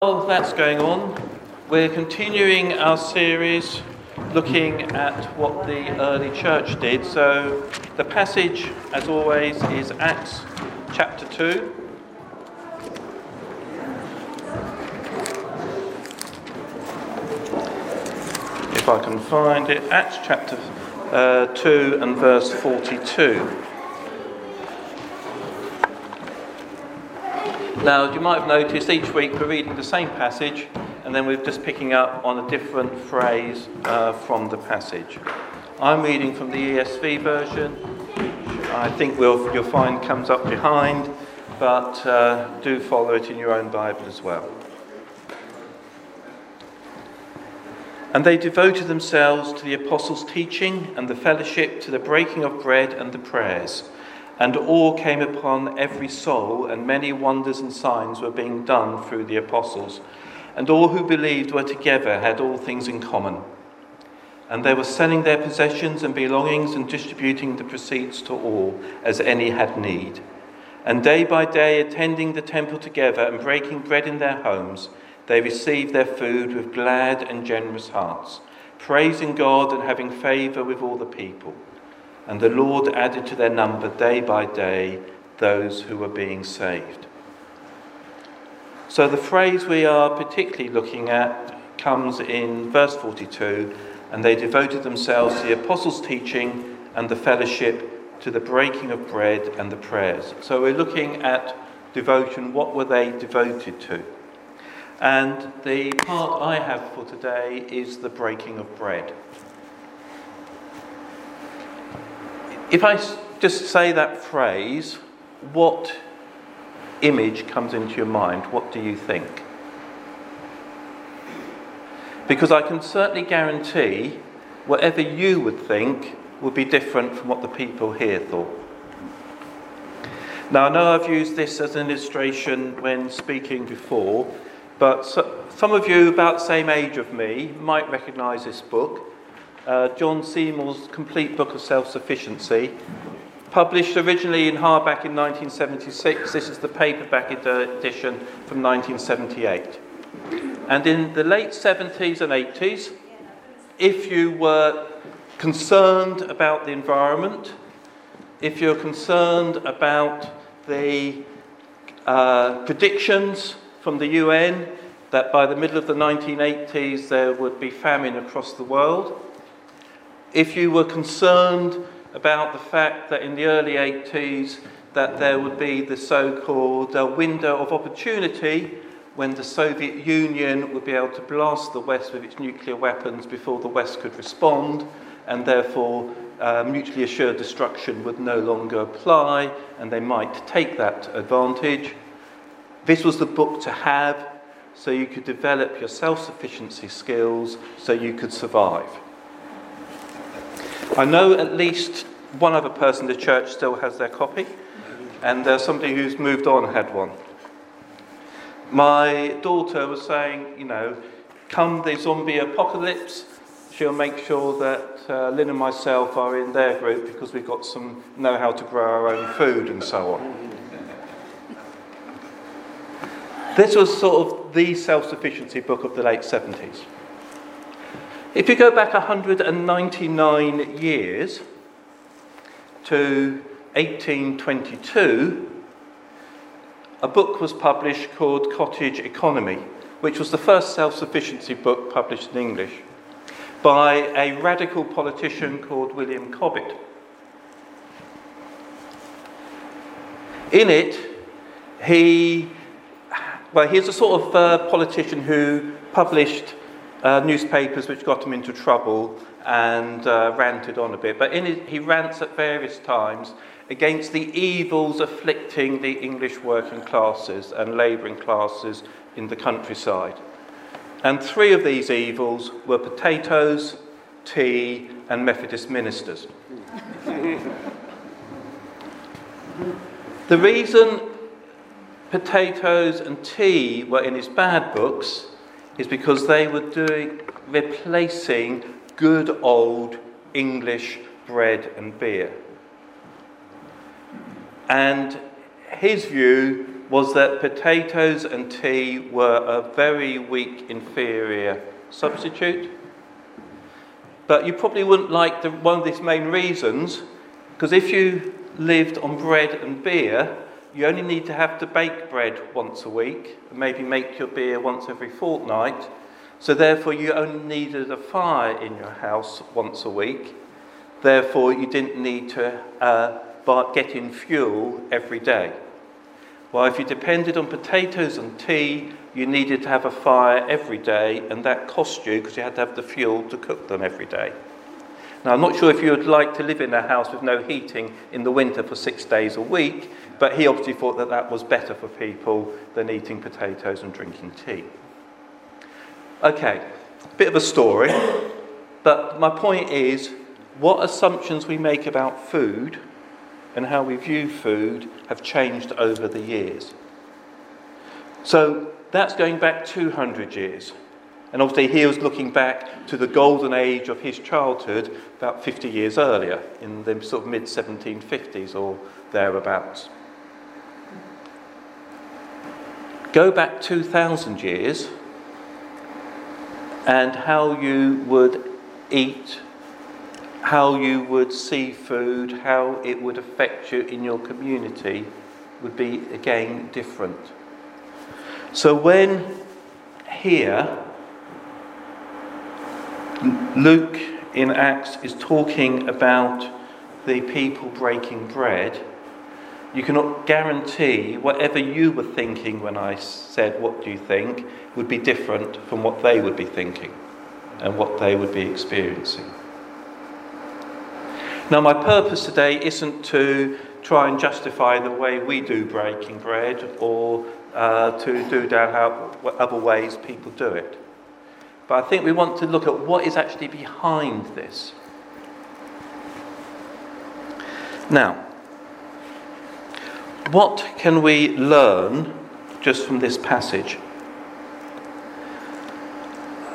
While that's going on, we're continuing our series looking at what the early church did. So, the passage, as always, is Acts chapter 2. If I can find it, Acts chapter uh, 2 and verse 42. Now, as you might have noticed each week we're reading the same passage and then we're just picking up on a different phrase uh, from the passage. I'm reading from the ESV version, which I think we'll, you'll find comes up behind, but uh, do follow it in your own Bible as well. And they devoted themselves to the apostles' teaching and the fellowship, to the breaking of bread and the prayers. And awe came upon every soul, and many wonders and signs were being done through the apostles. And all who believed were together, had all things in common. And they were selling their possessions and belongings and distributing the proceeds to all, as any had need. And day by day, attending the temple together and breaking bread in their homes, they received their food with glad and generous hearts, praising God and having favour with all the people. And the Lord added to their number day by day those who were being saved. So the phrase we are particularly looking at comes in verse 42 and they devoted themselves to the apostles' teaching and the fellowship, to the breaking of bread and the prayers. So we're looking at devotion. What were they devoted to? And the part I have for today is the breaking of bread. If I just say that phrase, what image comes into your mind? What do you think? Because I can certainly guarantee whatever you would think would be different from what the people here thought. Now, I know I've used this as an illustration when speaking before, but some of you about the same age of me might recognise this book uh, John Seymour's Complete Book of Self Sufficiency, published originally in hardback in 1976. This is the paperback edition from 1978. And in the late 70s and 80s, if you were concerned about the environment, if you're concerned about the uh, predictions from the UN that by the middle of the 1980s there would be famine across the world, if you were concerned about the fact that in the early 80s that there would be the so-called uh, window of opportunity when the Soviet Union would be able to blast the West with its nuclear weapons before the West could respond, and therefore uh, mutually assured destruction would no longer apply, and they might take that advantage. This was the book to have so you could develop your self sufficiency skills so you could survive. I know at least one other person in the church still has their copy, and uh, somebody who's moved on had one. My daughter was saying, you know, come the zombie apocalypse, she'll make sure that uh, Lynn and myself are in their group because we've got some know how to grow our own food and so on. This was sort of the self sufficiency book of the late 70s. If you go back 199 years to 1822, a book was published called Cottage Economy, which was the first self sufficiency book published in English by a radical politician called William Cobbett. In it, he, well, he's a sort of uh, politician who published uh, newspapers which got him into trouble and uh, ranted on a bit. But his, he rants at various times against the evils afflicting the English working classes and labouring classes in the countryside. And three of these evils were potatoes, tea, and Methodist ministers. the reason potatoes and tea were in his bad books is because they were doing, replacing good old English bread and beer. And his view was that potatoes and tea were a very weak, inferior substitute. But you probably wouldn't like the, one of these main reasons, because if you lived on bread and beer, you only need to have to bake bread once a week, and maybe make your beer once every fortnight. So therefore, you only needed a fire in your house once a week. Therefore, you didn't need to uh, get in fuel every day. Well, if you depended on potatoes and tea, you needed to have a fire every day, and that cost you because you had to have the fuel to cook them every day. Now, I'm not sure if you would like to live in a house with no heating in the winter for six days a week, but he obviously thought that that was better for people than eating potatoes and drinking tea. Okay, bit of a story, but my point is what assumptions we make about food and how we view food have changed over the years. So that's going back 200 years. And obviously, he was looking back to the golden age of his childhood about 50 years earlier, in the sort of mid 1750s or thereabouts. Go back 2,000 years, and how you would eat how you would see food, how it would affect you in your community would be again different. So when here Luke in Acts is talking about the people breaking bread, you cannot guarantee whatever you were thinking when I said, What do you think? would be different from what they would be thinking and what they would be experiencing. Now, my purpose today isn't to try and justify the way we do breaking bread or uh, to do down how other ways people do it. But I think we want to look at what is actually behind this. Now, what can we learn just from this passage?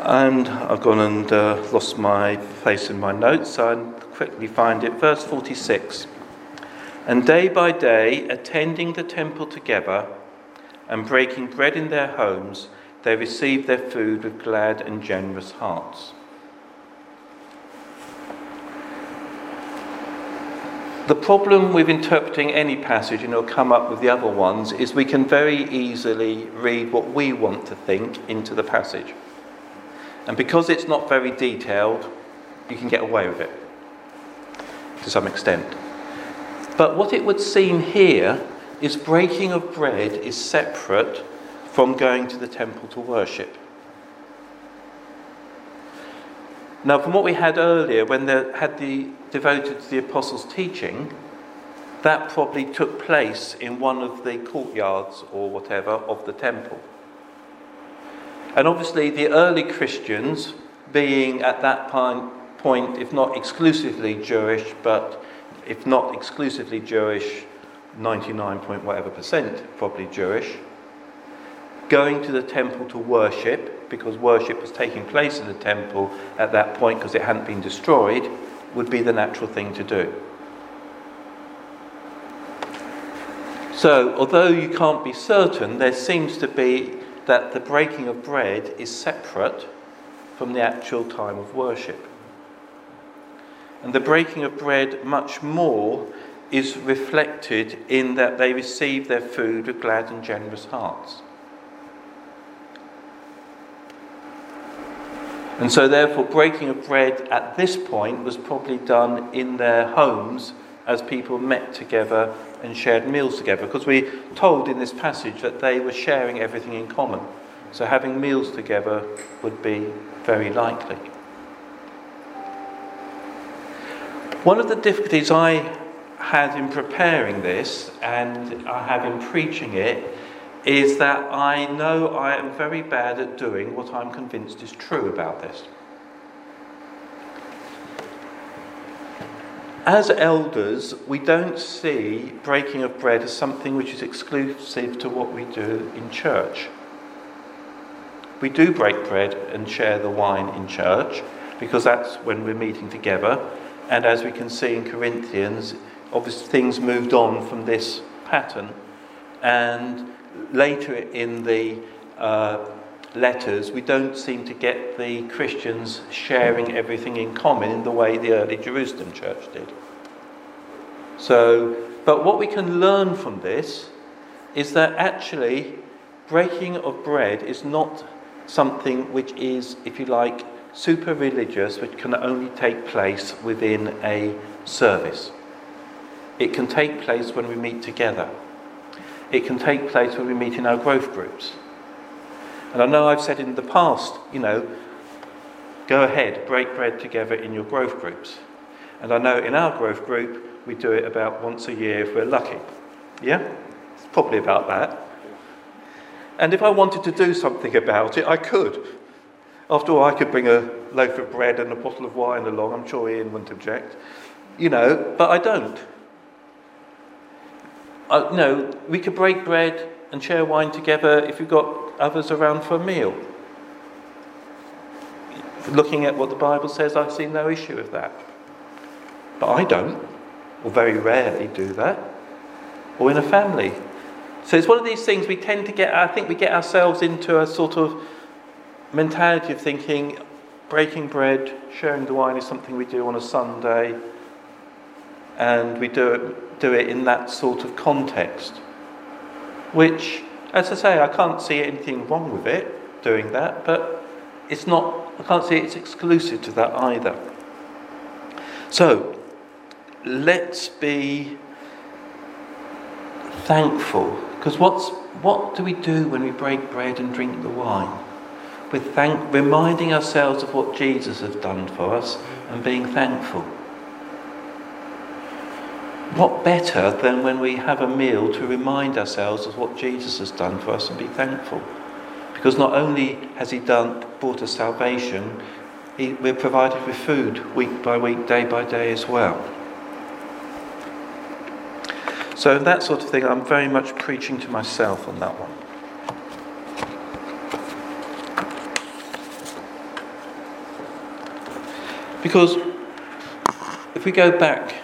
And I've gone and uh, lost my place in my notes, so I'm quickly find it. Verse 46 And day by day, attending the temple together and breaking bread in their homes, they received their food with glad and generous hearts. The problem with interpreting any passage, and it'll come up with the other ones, is we can very easily read what we want to think into the passage. And because it's not very detailed, you can get away with it to some extent. But what it would seem here is breaking of bread is separate from going to the temple to worship. Now, from what we had earlier, when they had the devoted to the apostles' teaching, that probably took place in one of the courtyards or whatever of the temple. And obviously, the early Christians, being at that point if not exclusively Jewish, but if not exclusively Jewish, 99 point whatever percent probably Jewish, going to the temple to worship, because worship was taking place in the temple at that point because it hadn't been destroyed, would be the natural thing to do. So, although you can't be certain, there seems to be that the breaking of bread is separate from the actual time of worship. And the breaking of bread, much more, is reflected in that they receive their food with glad and generous hearts. And so, therefore, breaking of bread at this point was probably done in their homes as people met together and shared meals together. Because we're told in this passage that they were sharing everything in common. So, having meals together would be very likely. One of the difficulties I had in preparing this and I have in preaching it is that I know I am very bad at doing what I'm convinced is true about this. As elders, we don't see breaking of bread as something which is exclusive to what we do in church. We do break bread and share the wine in church because that's when we're meeting together. And as we can see in Corinthians, obviously things moved on from this pattern. And later in the uh, letters, we don't seem to get the Christians sharing everything in common in the way the early Jerusalem church did. So, but what we can learn from this is that actually breaking of bread is not something which is, if you like, super religious, which can only take place within a service. It can take place when we meet together. It can take place when we meet in our growth groups. And I know I've said in the past, you know, go ahead, break bread together in your growth groups. And I know in our growth group, we do it about once a year if we're lucky. Yeah? It's probably about that. And if I wanted to do something about it, I could. After all, I could bring a loaf of bread and a bottle of wine along. I'm sure Ian wouldn't object. You know, but I don't. Uh, you know, we could break bread and share wine together if you've got others around for a meal. Looking at what the Bible says, I see no issue with that. But I don't, or very rarely do that, or in a family. So it's one of these things we tend to get, I think we get ourselves into a sort of mentality of thinking breaking bread, sharing the wine is something we do on a Sunday, and we do it, do it in that sort of context. Which, as I say, I can't see anything wrong with it, doing that, but it's not, I can't see it's exclusive to that either. So, let's be thankful because what's, what do we do when we break bread and drink the wine? We're thank, reminding ourselves of what Jesus has done for us and being thankful. What better than when we have a meal to remind ourselves of what Jesus has done for us and be thankful? Because not only has He done, brought us salvation, he, we're provided with food week by week, day by day as well. So, that sort of thing, I'm very much preaching to myself on that one. Because if we go back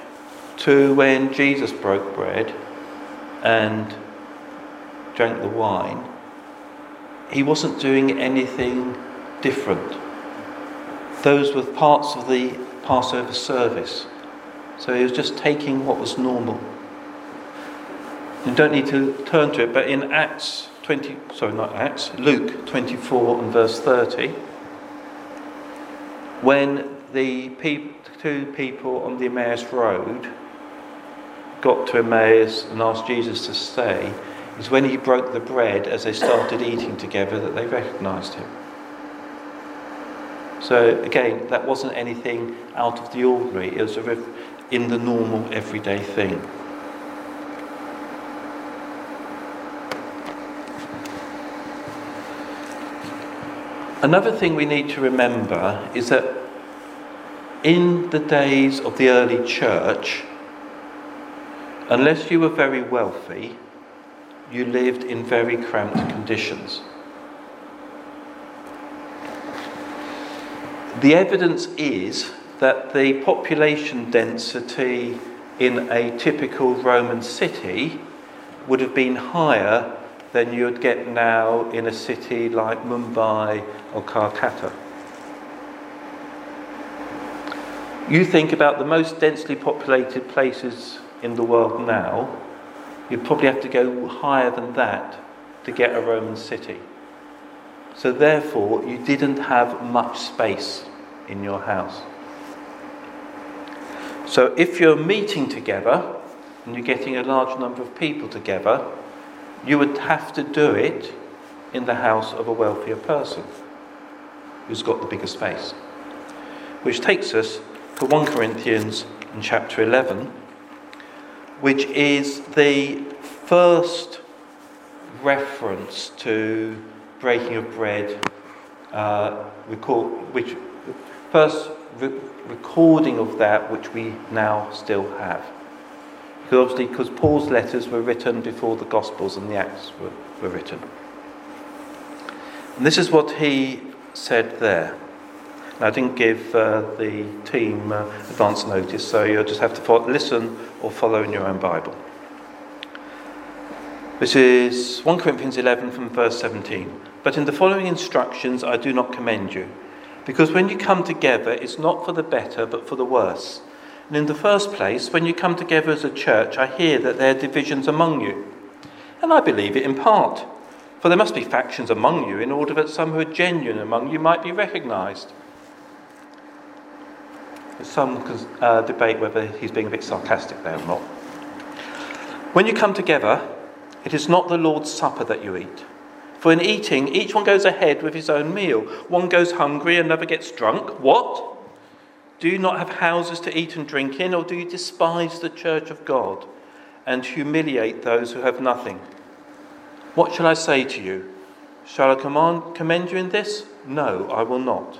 to when Jesus broke bread and drank the wine, he wasn't doing anything different. Those were parts of the Passover service. So he was just taking what was normal. You don't need to turn to it, but in Acts 20, sorry, not Acts, Luke 24 and verse 30, when the two people on the Emmaus Road got to Emmaus and asked Jesus to stay, is when he broke the bread as they started eating together that they recognized him. So again, that wasn't anything out of the ordinary, it was in the normal everyday thing. Another thing we need to remember is that in the days of the early church, unless you were very wealthy, you lived in very cramped conditions. The evidence is that the population density in a typical Roman city would have been higher than you'd get now in a city like Mumbai or Calcutta. You think about the most densely populated places in the world now, you'd probably have to go higher than that to get a Roman city. So, therefore, you didn't have much space in your house. So, if you're meeting together and you're getting a large number of people together, you would have to do it in the house of a wealthier person who's got the bigger space. Which takes us to 1 Corinthians in chapter 11, which is the first reference to breaking of bread, uh, record, which first re- recording of that which we now still have. Because obviously, because Paul's letters were written before the Gospels and the Acts were, were written. And this is what he said there. I didn't give uh, the team uh, advance notice, so you'll just have to listen or follow in your own Bible. This is 1 Corinthians 11 from verse 17. But in the following instructions I do not commend you, because when you come together, it's not for the better, but for the worse. And in the first place, when you come together as a church, I hear that there are divisions among you. And I believe it in part. For there must be factions among you, in order that some who are genuine among you might be recognized. Some uh, debate whether he's being a bit sarcastic there or not. When you come together, it is not the Lord's Supper that you eat. For in eating, each one goes ahead with his own meal. One goes hungry, another gets drunk. What? Do you not have houses to eat and drink in, or do you despise the church of God and humiliate those who have nothing? What shall I say to you? Shall I command, commend you in this? No, I will not.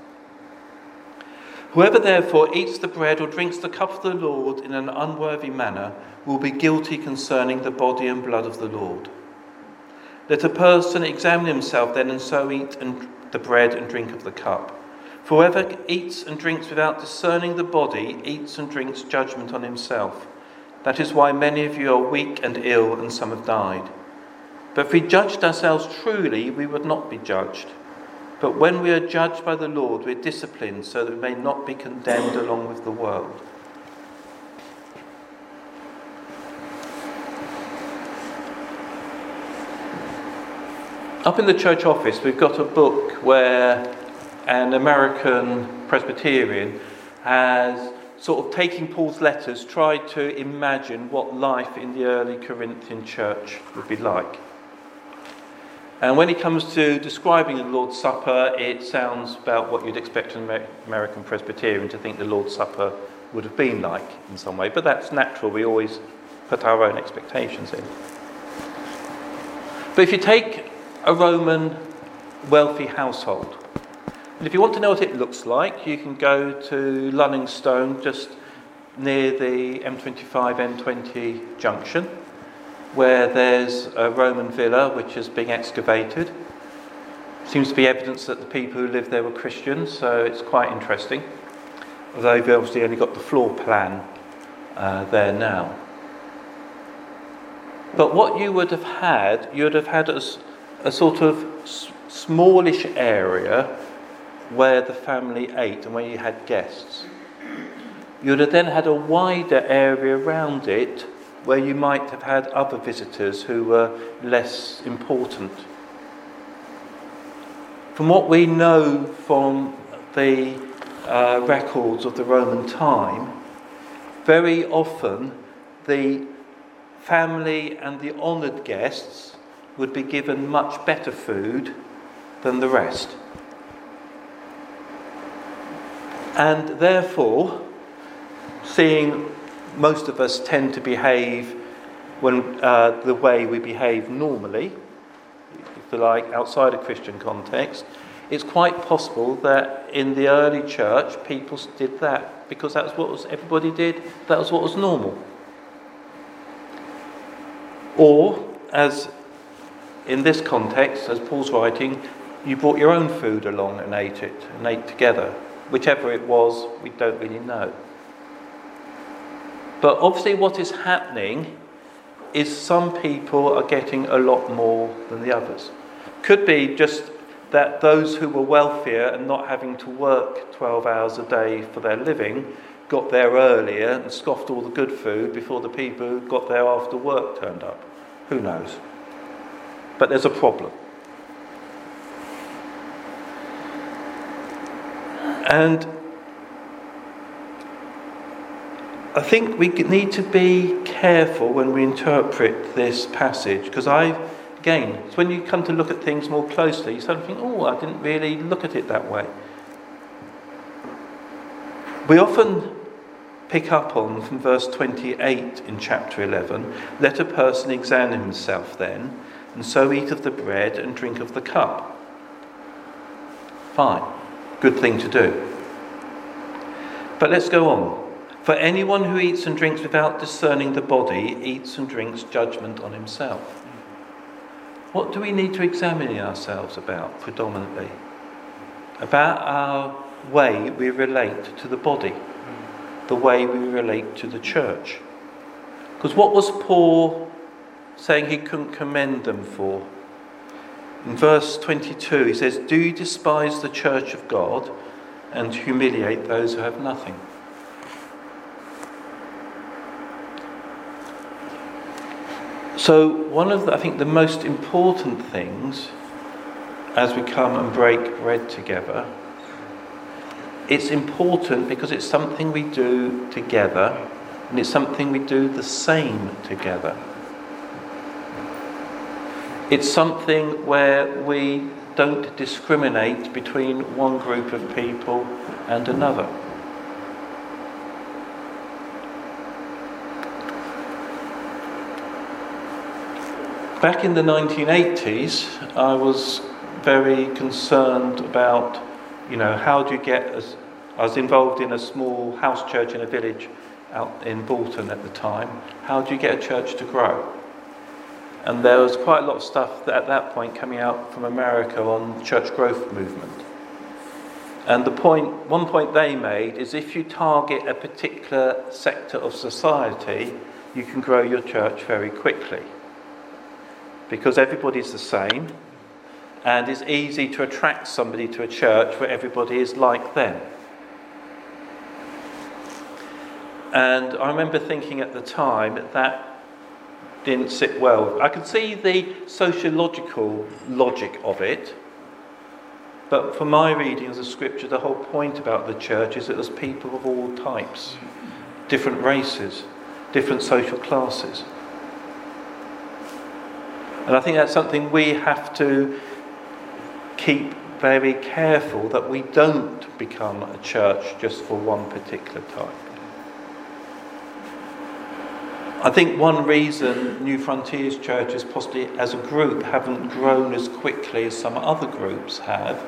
Whoever therefore eats the bread or drinks the cup of the Lord in an unworthy manner will be guilty concerning the body and blood of the Lord. Let a person examine himself then and so eat and the bread and drink of the cup. For whoever eats and drinks without discerning the body eats and drinks judgment on himself. That is why many of you are weak and ill, and some have died. But if we judged ourselves truly, we would not be judged. But when we are judged by the Lord, we are disciplined so that we may not be condemned along with the world. Up in the church office, we've got a book where an American Presbyterian has, sort of taking Paul's letters, tried to imagine what life in the early Corinthian church would be like. And when it comes to describing the Lord's Supper, it sounds about what you'd expect an American Presbyterian to think the Lord's Supper would have been like in some way. But that's natural, we always put our own expectations in. But if you take a Roman wealthy household. And if you want to know what it looks like, you can go to Lullingstone, just near the M25 M20 junction, where there's a Roman villa which is being excavated. Seems to be evidence that the people who lived there were Christians, so it's quite interesting. Although they've obviously only got the floor plan uh, there now. But what you would have had, you would have had as a sort of smallish area where the family ate and where you had guests. You'd have then had a wider area around it where you might have had other visitors who were less important. From what we know from the uh, records of the Roman time, very often the family and the honoured guests would be given much better food than the rest. And therefore, seeing most of us tend to behave when uh, the way we behave normally, if you like, outside a Christian context, it's quite possible that in the early church people did that because that's what was, everybody did, that was what was normal. Or, as in this context, as Paul's writing, you brought your own food along and ate it, and ate together. Whichever it was, we don't really know. But obviously, what is happening is some people are getting a lot more than the others. Could be just that those who were wealthier and not having to work 12 hours a day for their living got there earlier and scoffed all the good food before the people who got there after work turned up. Who knows? But there's a problem. And I think we need to be careful when we interpret this passage because I, again, it's when you come to look at things more closely, you start to think, oh, I didn't really look at it that way. We often pick up on from verse 28 in chapter 11 let a person examine himself then and so eat of the bread and drink of the cup. Fine, good thing to do. But let's go on. For anyone who eats and drinks without discerning the body eats and drinks judgment on himself. What do we need to examine ourselves about predominantly? About our way we relate to the body, the way we relate to the church. Because what was Paul saying he couldn't commend them for? In verse 22, he says, Do you despise the church of God and humiliate those who have nothing? So, one of the, I think the most important things as we come and break bread together, it's important because it's something we do together and it's something we do the same together. It's something where we don't discriminate between one group of people and another. Back in the 1980s, I was very concerned about, you know, how do you get as I was involved in a small house church in a village out in Bolton at the time. How do you get a church to grow? And there was quite a lot of stuff that, at that point coming out from America on church growth movement. And the point, one point they made is if you target a particular sector of society, you can grow your church very quickly because everybody's the same and it's easy to attract somebody to a church where everybody is like them. And I remember thinking at the time that that didn't sit well. I could see the sociological logic of it, but for my reading of the scripture, the whole point about the church is that there's people of all types, different races, different social classes. And I think that's something we have to keep very careful that we don't become a church just for one particular type. I think one reason New Frontiers churches, possibly as a group, haven't grown as quickly as some other groups have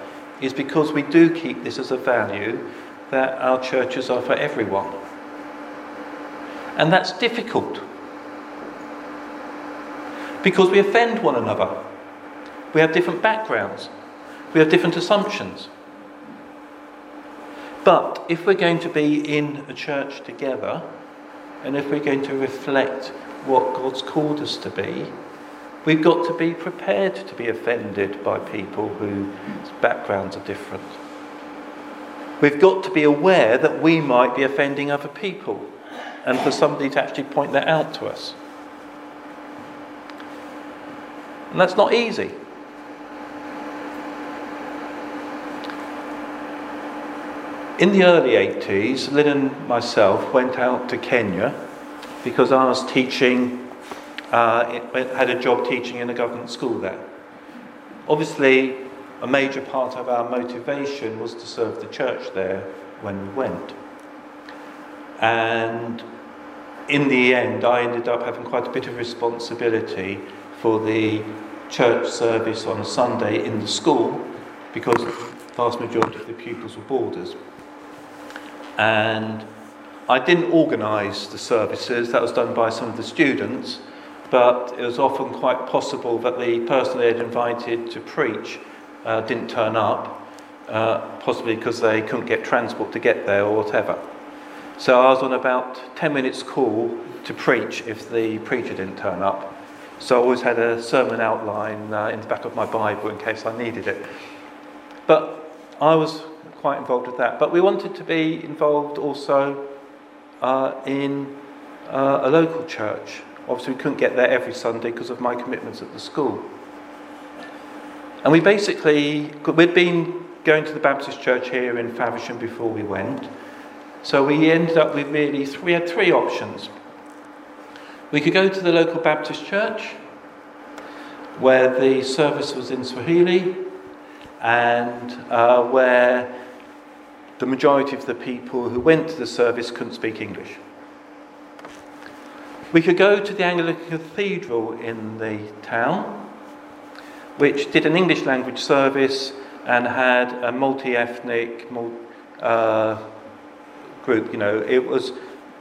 is because we do keep this as a value that our churches are for everyone. And that's difficult because we offend one another. We have different backgrounds, we have different assumptions. But if we're going to be in a church together, and if we're going to reflect what God's called us to be, we've got to be prepared to be offended by people whose backgrounds are different. We've got to be aware that we might be offending other people, and for somebody to actually point that out to us. And that's not easy. In the early 80s, Lynn and myself went out to Kenya because I was teaching, uh, had a job teaching in a government school there. Obviously, a major part of our motivation was to serve the church there when we went. And in the end, I ended up having quite a bit of responsibility for the church service on a Sunday in the school because the vast majority of the pupils were boarders. And I didn't organise the services, that was done by some of the students, but it was often quite possible that the person they had invited to preach uh, didn't turn up, uh, possibly because they couldn't get transport to get there or whatever. So I was on about 10 minutes call to preach if the preacher didn't turn up. So I always had a sermon outline uh, in the back of my Bible in case I needed it. But I was quite involved with that. But we wanted to be involved also uh, in uh, a local church. Obviously, we couldn't get there every Sunday because of my commitments at the school. And we basically, we'd been going to the Baptist church here in Faversham before we went. So we ended up with really, we had three options. We could go to the local Baptist church where the service was in Swahili and uh, where the majority of the people who went to the service couldn't speak English. We could go to the Anglican Cathedral in the town which did an English language service and had a multi ethnic uh, group. You know, it was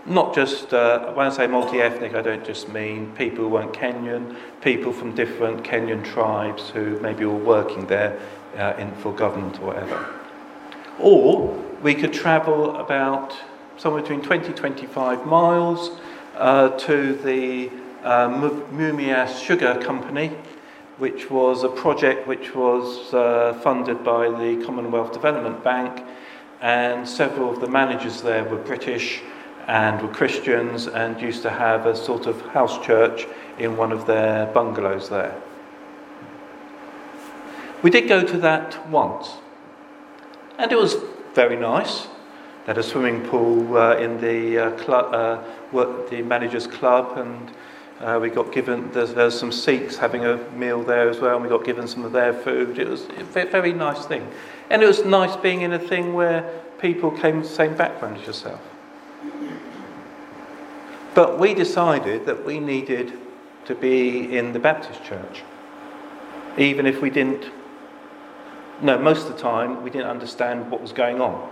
not just, uh, when I say multi ethnic, I don't just mean people who weren't Kenyan, people from different Kenyan tribes who maybe were working there uh, in, for government or whatever. Or we could travel about somewhere between 20 25 miles uh, to the uh, Mumias Sugar Company, which was a project which was uh, funded by the Commonwealth Development Bank, and several of the managers there were British and were Christians and used to have a sort of house church in one of their bungalows there. We did go to that once, and it was very nice. They had a swimming pool uh, in the uh, club, uh, the managers' club, and uh, we got given, there's, there's some Sikhs having a meal there as well, and we got given some of their food. It was a very nice thing. And it was nice being in a thing where people came the same background as yourself. But we decided that we needed to be in the Baptist church, even if we didn't, no, most of the time we didn't understand what was going on.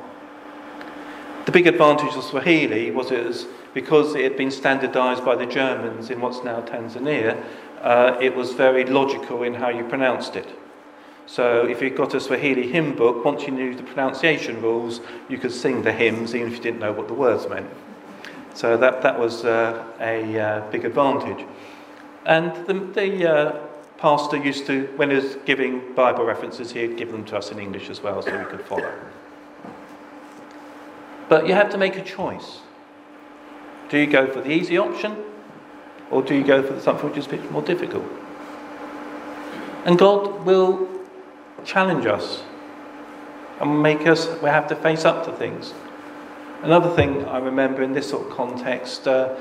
The big advantage of Swahili was it was because it had been standardized by the Germans in what's now Tanzania, uh, it was very logical in how you pronounced it. So if you got a Swahili hymn book, once you knew the pronunciation rules, you could sing the hymns even if you didn't know what the words meant. So that, that was uh, a uh, big advantage. And the, the uh, pastor used to, when he was giving Bible references, he'd give them to us in English as well so we could follow. But you have to make a choice. Do you go for the easy option or do you go for something which is a bit more difficult? And God will challenge us and make us, we have to face up to things. Another thing I remember in this sort of context, uh,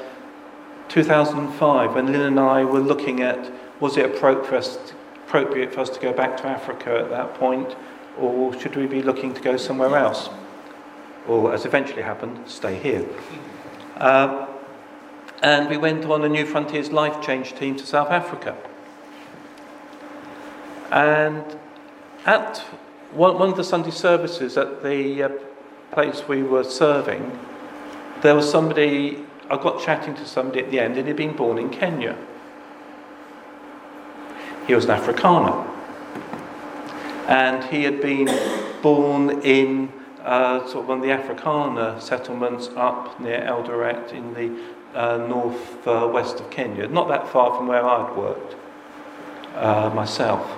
2005, when Lynn and I were looking at was it appropriate for, us, to go back to Africa at that point, or should we be looking to go somewhere else? Or, as eventually happened, stay here. Uh, and we went on a New Frontiers Life Change team to South Africa. And at one, one of the Sunday services at the uh, place we were serving, there was somebody, I got chatting to somebody at the end, and he'd been born in Kenya. He was an Afrikaner. And he had been born in uh, sort of one of the Afrikaner settlements up near Eldoret in the uh, north uh, west of Kenya, not that far from where I'd worked uh, myself.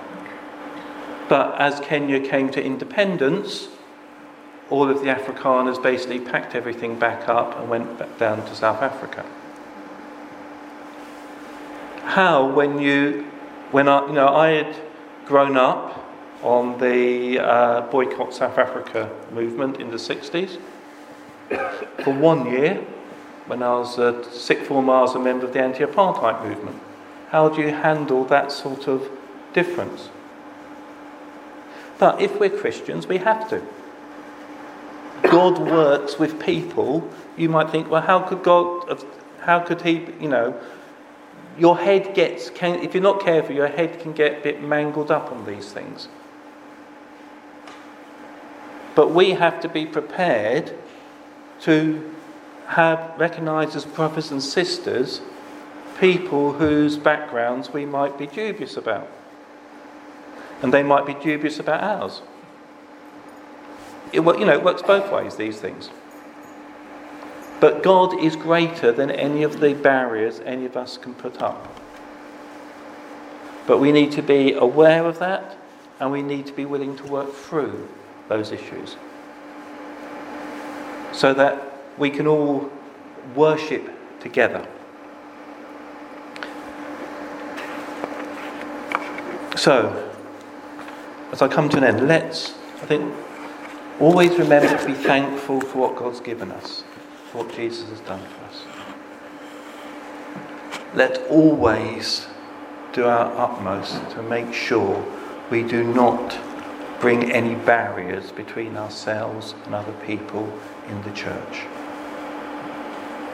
But as Kenya came to independence, all of the Afrikaners basically packed everything back up and went back down to South Africa. How, when you, when I, you know, I had grown up on the uh, boycott South Africa movement in the 60s. For one year, when I was a sixth form, I a member of the anti-apartheid movement. How do you handle that sort of difference? But if we're Christians, we have to. God works with people. You might think, well, how could God, how could He, you know, your head gets, can, if you're not careful, your head can get a bit mangled up on these things. But we have to be prepared to have recognized as brothers and sisters people whose backgrounds we might be dubious about. And they might be dubious about ours. It, you know, it works both ways, these things. But God is greater than any of the barriers any of us can put up. But we need to be aware of that and we need to be willing to work through those issues. So that we can all worship together. So, as I come to an end, let's, I think, always remember to be thankful for what God's given us, for what Jesus has done for us. Let's always do our utmost to make sure we do not bring any barriers between ourselves and other people in the church.